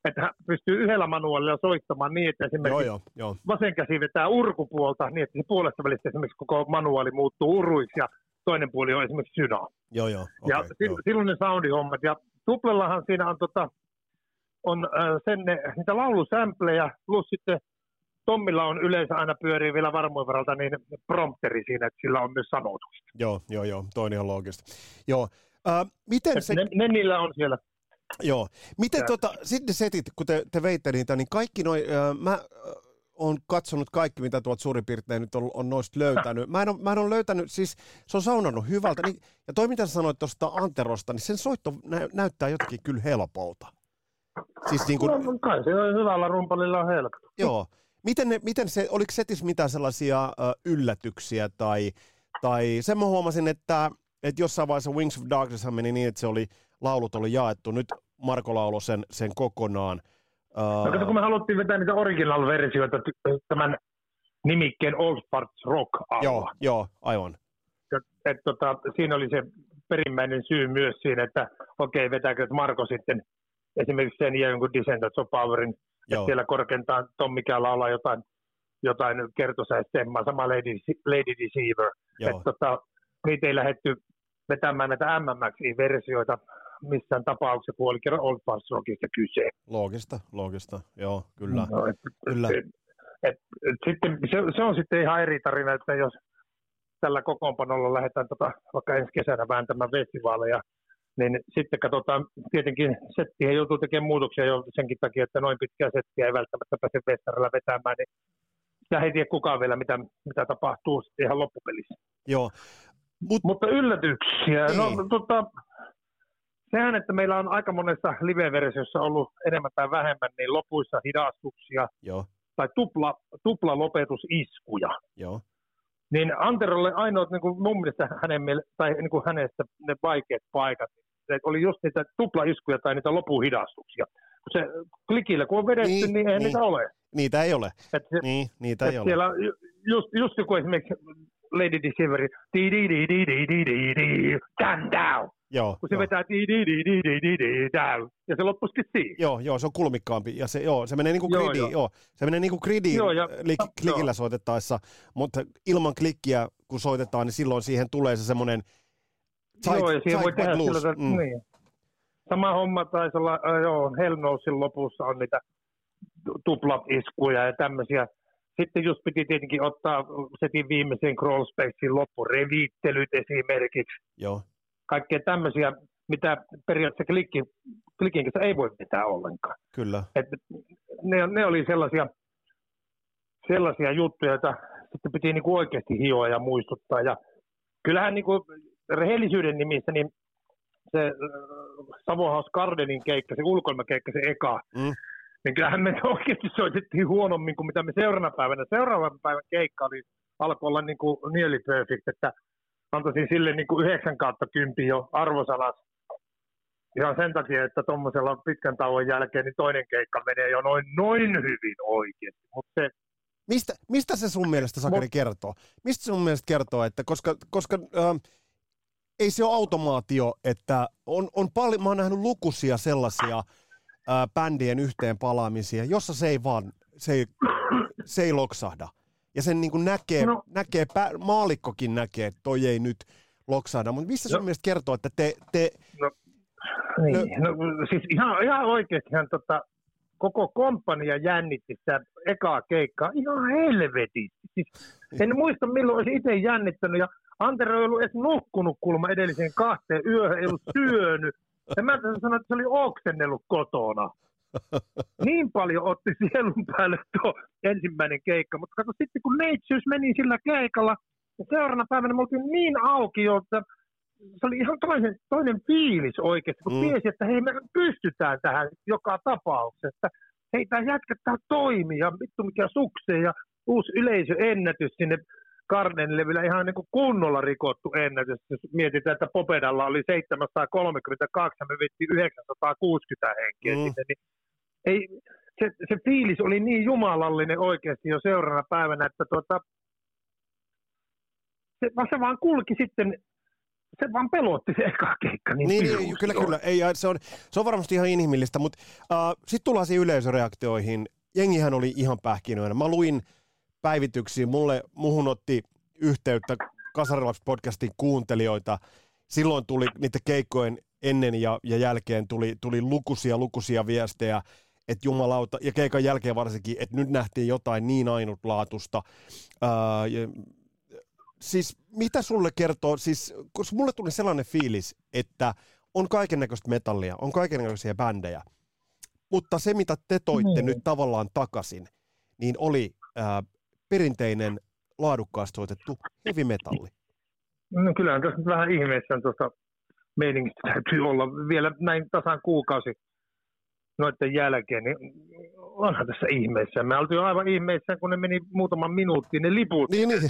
että hän pystyy yhdellä manuaalilla soittamaan niin, että joo, esimerkiksi joo, joo. vasen käsi vetää urkupuolta niin, että se puolesta välistä esimerkiksi koko manuaali muuttuu uruiksi ja toinen puoli on esimerkiksi synä. Joo, joo. ja okei, si- joo. silloin ne soundihommat. Ja tuplellahan siinä on, tota, on sen, ne, niitä laulusämplejä, plus sitten Tommilla on yleensä aina pyörii vielä varmuuden varalta niin prompteri siinä, että sillä on myös sanotus. Joo, joo, joo, toi on ihan loogista. Joo. Äh, miten se, Ne, ne, niillä on siellä. joo, miten Ja- tota, sitten setit, kun te, te veitte niitä, niin kaikki noi, äh, mä äh, oon katsonut kaikki, mitä tuot suurin piirtein nyt on, on noista löytänyt. Mä en, ole, mä en ole löytänyt, siis se on saunannut hyvältä. Niin, ja toi, mitä sä sanoit tuosta Anterosta, niin sen soitto nä, näyttää jotenkin kyllä helpolta. Siis niin kuin, No, kai se on hyvällä rumpalilla on helppo. Joo. Miten, ne, miten se, oliko setissä mitään sellaisia ö, yllätyksiä tai, tai sen mä huomasin, että, että jossain vaiheessa Wings of Darkness meni niin, että se oli, laulut oli jaettu. Nyt Marko lauloi sen, sen kokonaan. No, kato, kun me haluttiin vetää niitä original-versioita tämän nimikkeen Old Parts Rock alla. joo, joo, aivan. Et, tota, siinä oli se perimmäinen syy myös siinä, että okei, vetääkö Marko sitten esimerkiksi sen ja jonkun Descendants of Powerin, Joo, että siellä korkeintaan Tom mikä laulaa jotain, jotain kertosäistemmaa, sama Lady, Lady Deceiver. joo, Et, tota, niitä ei lähdetty vetämään näitä MMX-versioita missään tapauksessa, kun oli kerran Old Parts Rockista kyse. loogista, loogista. Joo, kyllä. No, et, Kyllä. Et, et, et, sitten, se, se, on sitten ihan eri tarina, että jos tällä kokoonpanolla lähdetään tota, vaikka ensi kesänä vääntämään festivaaleja, niin sitten katsotaan, tietenkin settiä joutuu tekemään muutoksia jo senkin takia, että noin pitkää settiä ei välttämättä pääse vestarilla vetämään, niin sitä ei tiedä kukaan vielä, mitä, mitä tapahtuu sitten ihan loppupelissä. Joo, Mutta yllätyksiä, Niin. no tota, sehän, että meillä on aika monessa live-versiossa ollut enemmän tai vähemmän, niin lopuissa hidastuksia, joo, tai tupla, tupla lopetusiskuja. joo, niin Anterolle ainoat niin kuin mun mielestä hänen, tai niin kuin hänestä ne vaikeat paikat, se oli just niitä tuplaiskuja tai niitä lopuhidastuksia. Se klikillä kun on vedetty, niin, niin ei niin. niitä ole. Niitä ei ole. Et se, niin, niitä et ei siellä ole. Just, just kun esimerkiksi Lady Discovery, down, down, Joo, Kun se joo. vetää di di di di di di di. Ja se loppuisikin siihen. Joo, joo, se on kulmikkaampi ja se, joo, se menee niinku Joo, gridiin, joo. joo. joo. Se menee niinku gridiin Joo, ja- li, joo. klikillä soitettaessa, mutta ilman klikkiä kun soitetaan, niin silloin siihen tulee se semmoinen joo, ja siihen voi tehdä sillä tavalla, mm. niin. Sama homma taisi olla, äh, joo, Hellnosin lopussa on niitä tu- tuplat-iskuja ja tämmöisiä. Sitten just piti tietenkin ottaa setin viimeisen crawl spacein loppurevittelyt esimerkiksi. Joo, Kaikkea tämmöisiä, mitä periaatteessa klikki, klikin kanssa ei voi vetää ollenkaan. kyllä. Et ne, ne oli sellaisia, sellaisia juttuja, joita sitten piti niinku oikeasti hioa ja muistuttaa. Ja kyllähän niinku rehellisyyden nimissä, niin se äh, Savo House Gardenin keikka, se ulkoilmakeikka, se eka, Mm. niin kyllähän me oikeasti soitettiin huonommin kuin mitä me seuraavana päivänä. Seuraavan päivän keikka oli, alkoi olla niin kuin nearly perfect, että antaisin sille niin kuin 9 kautta 10 jo arvosanat. Ihan sen takia, että tuommoisella pitkän tauon jälkeen niin toinen keikka menee jo noin, noin hyvin oikeasti. Mutta se, Mistä, mistä se sun mielestä, Sakari, kertoo? Mistä sun mielestä kertoo, että koska, koska äh, ei se ole automaatio, että on, on paljon, mä oon nähnyt lukuisia sellaisia äh, bändien yhteen palaamisia, jossa se ei vaan, se ei, se ei loksahda. Ja sen niin kuin näkee, no. No. näkee pä, maalikkokin näkee, että toi ei nyt loksahda. Mutta mistä sun No. mielestä kertoo, että te, te niin, no, siis ihan, ihan oikeastihan tota, koko komppania jännitti sitä ekaa keikkaa ihan helvetisti. Siis en muista milloin olisi itse jännittänyt ja Antero ei ollut edes nukkunut kulma edelliseen kahteen yöhön, ei ollut syönyt. Ja mä sanoin, että se oli oksennellut kotona. Niin paljon otti sielun päälle tuo ensimmäinen keikka. Mutta kato, sitten kun neitsyys meni sillä keikalla, ja seuraavana päivänä me oltiin niin auki että se oli ihan toinen, toinen fiilis oikeasti, kun mm. tiesi, että hei me pystytään tähän joka tapauksessa. Hei tämä jätkä tää toimii ja vittu mikä sukseen ja uusi yleisöennätys sinne Kardenille vielä ihan niin kuin kunnolla rikottu ennätys. Jos mietitään, että Popedalla oli 732 ja me vittiin 960 henkeä mm. sinne, niin ei, se, se, fiilis oli niin jumalallinen oikeasti jo seuraavana päivänä, että tuota, se, se vaan kulki sitten se vaan pelotti se eka keikka. Niin, niin, niin kyllä, kyllä. Ei, se, on, se on varmasti ihan inhimillistä, mutta uh, sitten tullaan siihen yleisöreaktioihin. Jengihän oli ihan pähkinöinä. Mä luin päivityksiä, mulle, muhun otti yhteyttä Kasarilaps-podcastin kuuntelijoita. Silloin tuli niiden keikkojen ennen ja, ja jälkeen tuli, tuli lukuisia, lukuisia viestejä, että jumalauta, ja keikan jälkeen varsinkin, että nyt nähtiin jotain niin ainutlaatusta. Uh, ja, siis mitä sulle kertoo, siis koska mulle tuli sellainen fiilis, että on kaiken näköistä metallia, on kaiken näköisiä bändejä, mutta se mitä te toitte mm. nyt tavallaan takaisin, niin oli ää, perinteinen laadukkaasti soitettu heavy metalli. No kyllähän tässä vähän ihmeessä tuosta meiningistä täytyy olla vielä näin tasan kuukausi noiden jälkeen, niin onhan tässä ihmeessä. Me oltiin aivan ihmeessä, kun ne meni muutaman minuuttiin ne liput. Niin, niin.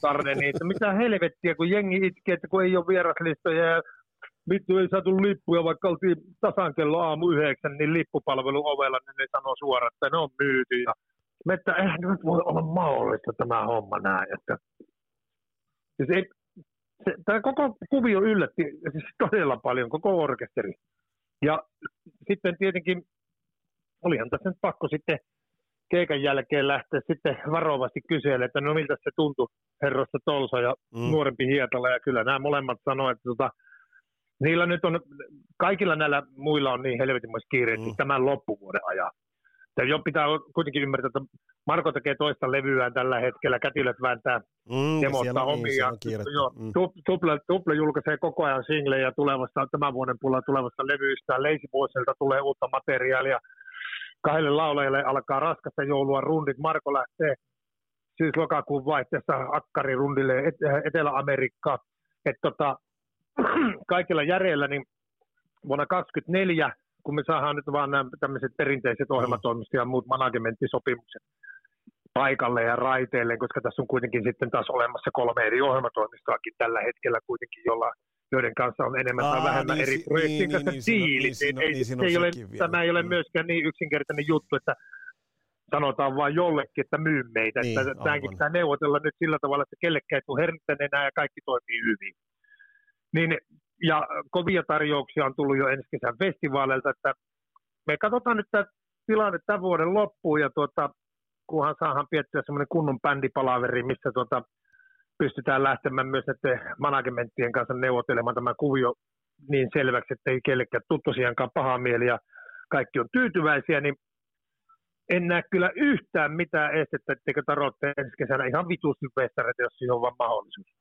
Tarne niitä. Mitä helvettiä, kun jengi itkee, että kun ei ole vieraslistoja ja vittu ei saatu lippuja, vaikka oltiin tasan kello aamu yhdeksän, niin lippupalvelu ovella, niin ne sanoo suoraan, että ne on myyty. Ja me, että eihän nyt voi olla mahdollista tämä homma näin. Että, siis ei, se, tämä koko kuvio yllätti siis todella paljon, koko orkesteri. Ja sitten tietenkin olihan tässä nyt pakko sitten keikan jälkeen lähteä sitten varovasti kyselemään, että no miltä se tuntui herrossa Tolsa ja mm. nuorempi Hietala. Ja kyllä nämä molemmat sanoivat, että tota, niillä nyt on, kaikilla näillä muilla on niin helvetin kiire mm. tämän loppuvuoden ajan. Ja jo pitää kuitenkin ymmärtää, että Marko tekee toista levyään tällä hetkellä, kätilöt vääntää mm, demottaa omia. Mm. Tuple, tuple, julkaisee koko ajan singlejä tulevasta, tämän vuoden puolella tulevasta levyistä. Leisivuosilta tulee uutta materiaalia. Kahdelle laulajalle alkaa raskasta joulua rundit. Marko lähtee syys-lokakuun vaihteessa akkarirundille Etelä-Amerikkaan. Et tota, kaikilla järjellä niin vuonna 2024 kun me saadaan nyt vaan nämä tämmöiset perinteiset ohjelmatoimistot ja muut managementtisopimukset paikalle ja raiteille, koska tässä on kuitenkin sitten taas olemassa kolme eri ohjelmatoimistoakin tällä hetkellä kuitenkin, jolla joiden kanssa on enemmän Aa, tai vähemmän niin, eri projektien niin, kanssa niin, diilit. Niin, niin, ei, niin, ei ole, tämä ei ole mm. myöskään niin yksinkertainen juttu, että sanotaan vain jollekin, että myy meitä. Niin, että tämänkin pitää neuvotella nyt sillä tavalla, että kellekään ei tule enää ja kaikki toimii hyvin. Niin ja kovia tarjouksia on tullut jo ensi kesän festivaaleilta, että me katsotaan nyt tämä tilanne tämän vuoden loppuun ja tuota, kunhan saadaan piettyä semmoinen kunnon bändipalaveri, missä tuota, pystytään lähtemään myös näiden managementtien kanssa neuvottelemaan tämä kuvio niin selväksi, että ei kellekään tuttosiankaan pahaa mieli ja kaikki on tyytyväisiä, niin en näe kyllä yhtään mitään estettä, etteikö tarotte ensi kesänä ihan vitusti festareita, jos siinä on vaan mahdollisuus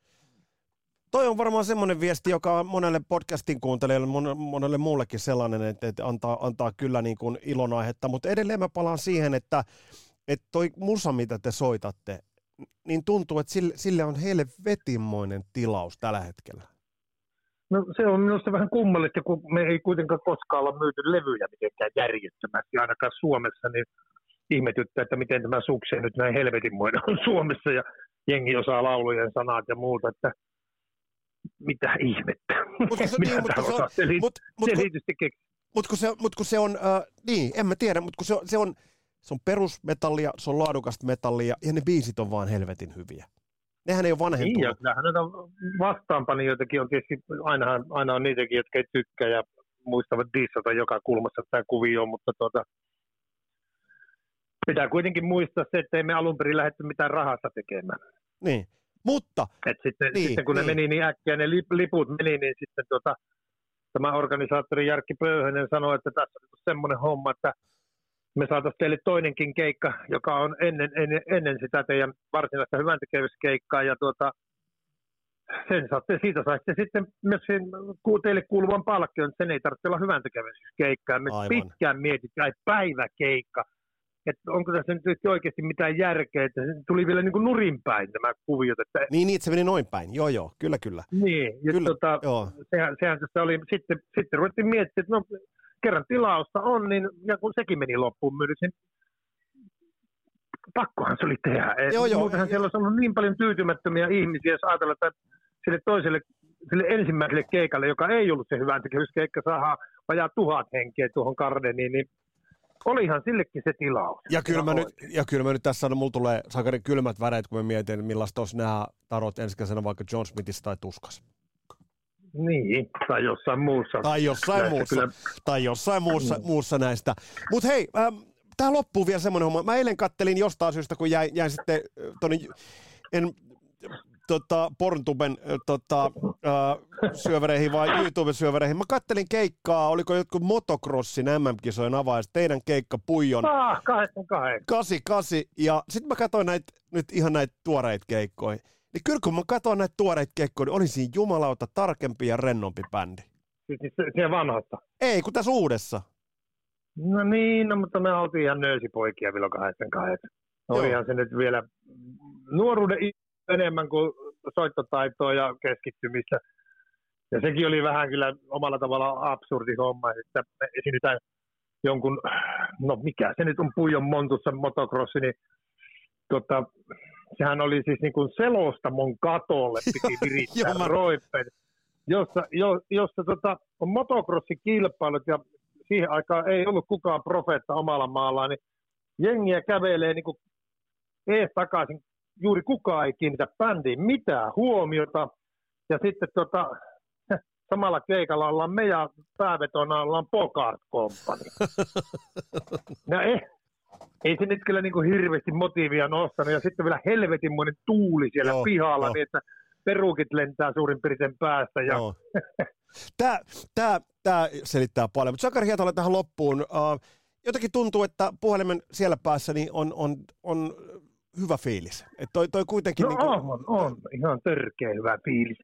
toi on varmaan semmoinen viesti, joka on monelle podcastin kuuntelijalle, monelle muullekin sellainen, että, että antaa, antaa kyllä niin kuin ilonaihetta, mutta edelleen mä palaan siihen, että, että toi musa, mitä te soitatte, niin tuntuu, että sille, sille on heille vetimmoinen tilaus tällä hetkellä. No se on minusta vähän kummallista, kun me ei kuitenkaan koskaan olla myyty levyjä mitenkään järjettömästi, ainakaan Suomessa, niin ihmetyttää, että miten tämä sukseen nyt näin helvetinmoinen on Suomessa ja jengi osaa laulujen sanat ja muuta, että mitä ihmettä. Mutta se, niin, mutta se on, mut, mut, mut, kun se, mut kun se on, äh, niin, en mä tiedä, mutta kun se, se on, se on perusmetallia, se on laadukasta metallia ja ne biisit on vaan helvetin hyviä. Nehän ei ole vanhentunut. Niin, ja kyllähän näitä vastaanpanijoitakin on tietysti, aina, aina on niitäkin, jotka ei tykkää ja muistavat dissata joka kulmassa tämä kuvio, mutta tuota, pitää kuitenkin muistaa se, että ei me alun perin lähdetty mitään rahasta tekemään. Niin, mutta... Et sitten, niin, sitten kun niin. ne meni niin äkkiä, ne liput meni, niin sitten tuota, tämä organisaattori Jarkki Pöyhönen sanoi, että tässä on semmoinen homma, että me saataisiin teille toinenkin keikka, joka on ennen, ennen, ennen sitä teidän varsinaista hyväntekevyyskeikkaa. Ja tuota, sen saatte, siitä saatte sitten myös sen, teille kuuluvan palkkion, sen ei tarvitse olla hyväntekevyyskeikkaa. Me Aivan. pitkään mietitään, että päiväkeikka, että onko tässä nyt oikeasti mitään järkeä, että se tuli vielä niin kuin nurinpäin nämä kuviot, että Niin, niin, että se meni noin päin. Joo, joo, kyllä, kyllä. niin, ja Kyllä, tota, Joo, sehän, sehän tässä oli, sitten, sitten ruvettiin miettimään, että no kerran tilausta on, niin ja kun sekin meni loppuun myydyksen, pakkohan se oli tehdä. Et Joo, joo. Muutenhan siellä olisi ollut niin paljon tyytymättömiä ihmisiä, jos ajatella, että sille toiselle, sille ensimmäiselle keikalle, joka ei ollut se hyvän keikka, saadaan vajaa tuhat henkeä tuohon Gardeniin, niin olihan sillekin se tilaus. Ja kyllä, mä nyt, ja kyllä mä nyt tässä sanon, mulla tulee sakari kylmät väreet, kun mä mietin, millaista olisi nämä tarot ensi kesänä vaikka John Smithissa tai Tuskas. Niin, tai jossain muussa. Tai jossain Näistä muussa. Kyllä, Tai jossain muussa, Mm. muussa näistä. Mutta hei, ähm, tää loppuu vielä semmoinen homma. Mä eilen kattelin jostain syystä, kun jäin, jäin sitten äh, tonne, en, tota, Porntuben tota, äh, syövereihin vai YouTube-syövereihin. Mä kattelin keikkaa, oliko jotkut motocrossin MM-kisojen avajaiset, teidän keikka Puijon ah, 88. 88, ja sitten mä katsoin näitä, nyt ihan näitä tuoreita keikkoja. Niin kyllä kun mä katsoin näitä tuoreita keikkoja, niin oli siinä jumalauta tarkempi ja rennompi bändi. Siis se, se vanhasta. Ei, kun tässä uudessa. No niin, no, mutta me oltiin ihan nöösipoikia vielä 88. Joo. Olihan se nyt vielä nuoruuden enemmän kuin soittotaitoa ja keskittymistä. Ja sekin oli vähän kyllä omalla tavalla absurdi homma, että me esiinnytään jonkun, no mikä se nyt on Puijon Montussa motocrossi, niin tota, sehän oli siis niin kuin selostamon katolle piti virittää roippeet, jossa, jo, jossa tota, on motocrossikilpailut ja siihen aikaan ei ollut kukaan profeetta omalla maallaan, niin jengiä kävelee niin kuin ees takaisin, juuri kukaan ei kiinnitä bändiin mitään huomiota, ja sitten tota, samalla keikalla ollaan me ja päävetona ollaan Bogart Company. No ei, ei se nyt kyllä niin kuin hirveästi motiivia nostanut, ja sitten vielä helvetinmoinen tuuli siellä Joo, pihalla, joo. niin että perukit lentää suurin piirtein päästä, ja Joo. Tää, tää, tää selittää paljon. Mutta Sakari Hietola tähän loppuun. Uh, jotenkin tuntuu, että puhelimen siellä päässä niin on, on, on hyvä fiilis. Et toi, toi kuitenkin... No niin kuin, on, on, ihan törkeä hyvä fiilis.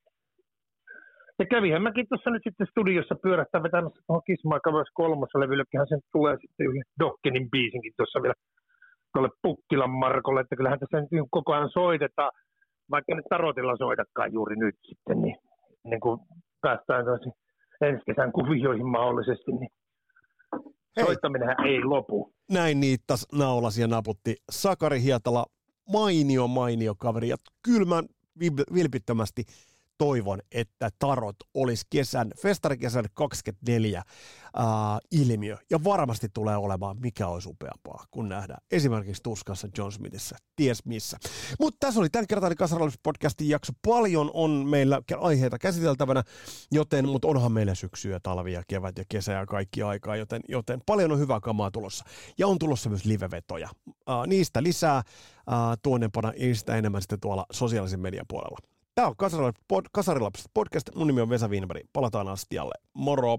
Ja kävihän mäkin tuossa nyt sitten studiossa pyörähtää vetämässä tuohon Kismaikavers kolmoselevyllekinhän sen tulee sitten yhden Dokkenin biisinkin tuossa vielä tuolle Pukkilan Markolle, että kyllähän tässä nyt niin koko ajan soitetaan, vaikka nyt tarotilla soitakaan juuri nyt sitten, niin ennen kuin päästään ensi kesän kuvioihin mahdollisesti, niin Hei. soittaminenhän ei lopu. näin niittas, naulas ja naputti. Sakari Hietala, mainio, mainio kaveri. Ja kyllä mä vil- vilpittömästi toivon, että tarot olisi kesän, festarikesän 24 ää, ilmiö. Ja varmasti tulee olemaan, mikä olisi upeampaa, kun nähdään esimerkiksi Tuskassa John Smithissä, ties missä. Mutta tässä oli tämän kertainen Kasarallis-podcastin jakso. Paljon on meillä aiheita käsiteltävänä, joten, mutta onhan meillä syksyä, talvia, kevät ja kesä ja kaikki aikaa, joten, joten paljon on hyvää kamaa tulossa. Ja on tulossa myös livevetoja. Uh, niistä lisää uh, tuonnepana ja niistä enemmän sitten tuolla sosiaalisen median puolella. Tämä on Kasarilapset pod, Kasarilapset podcast. Mun nimi on Vesa Wienberg. Palataan astialle. Moro!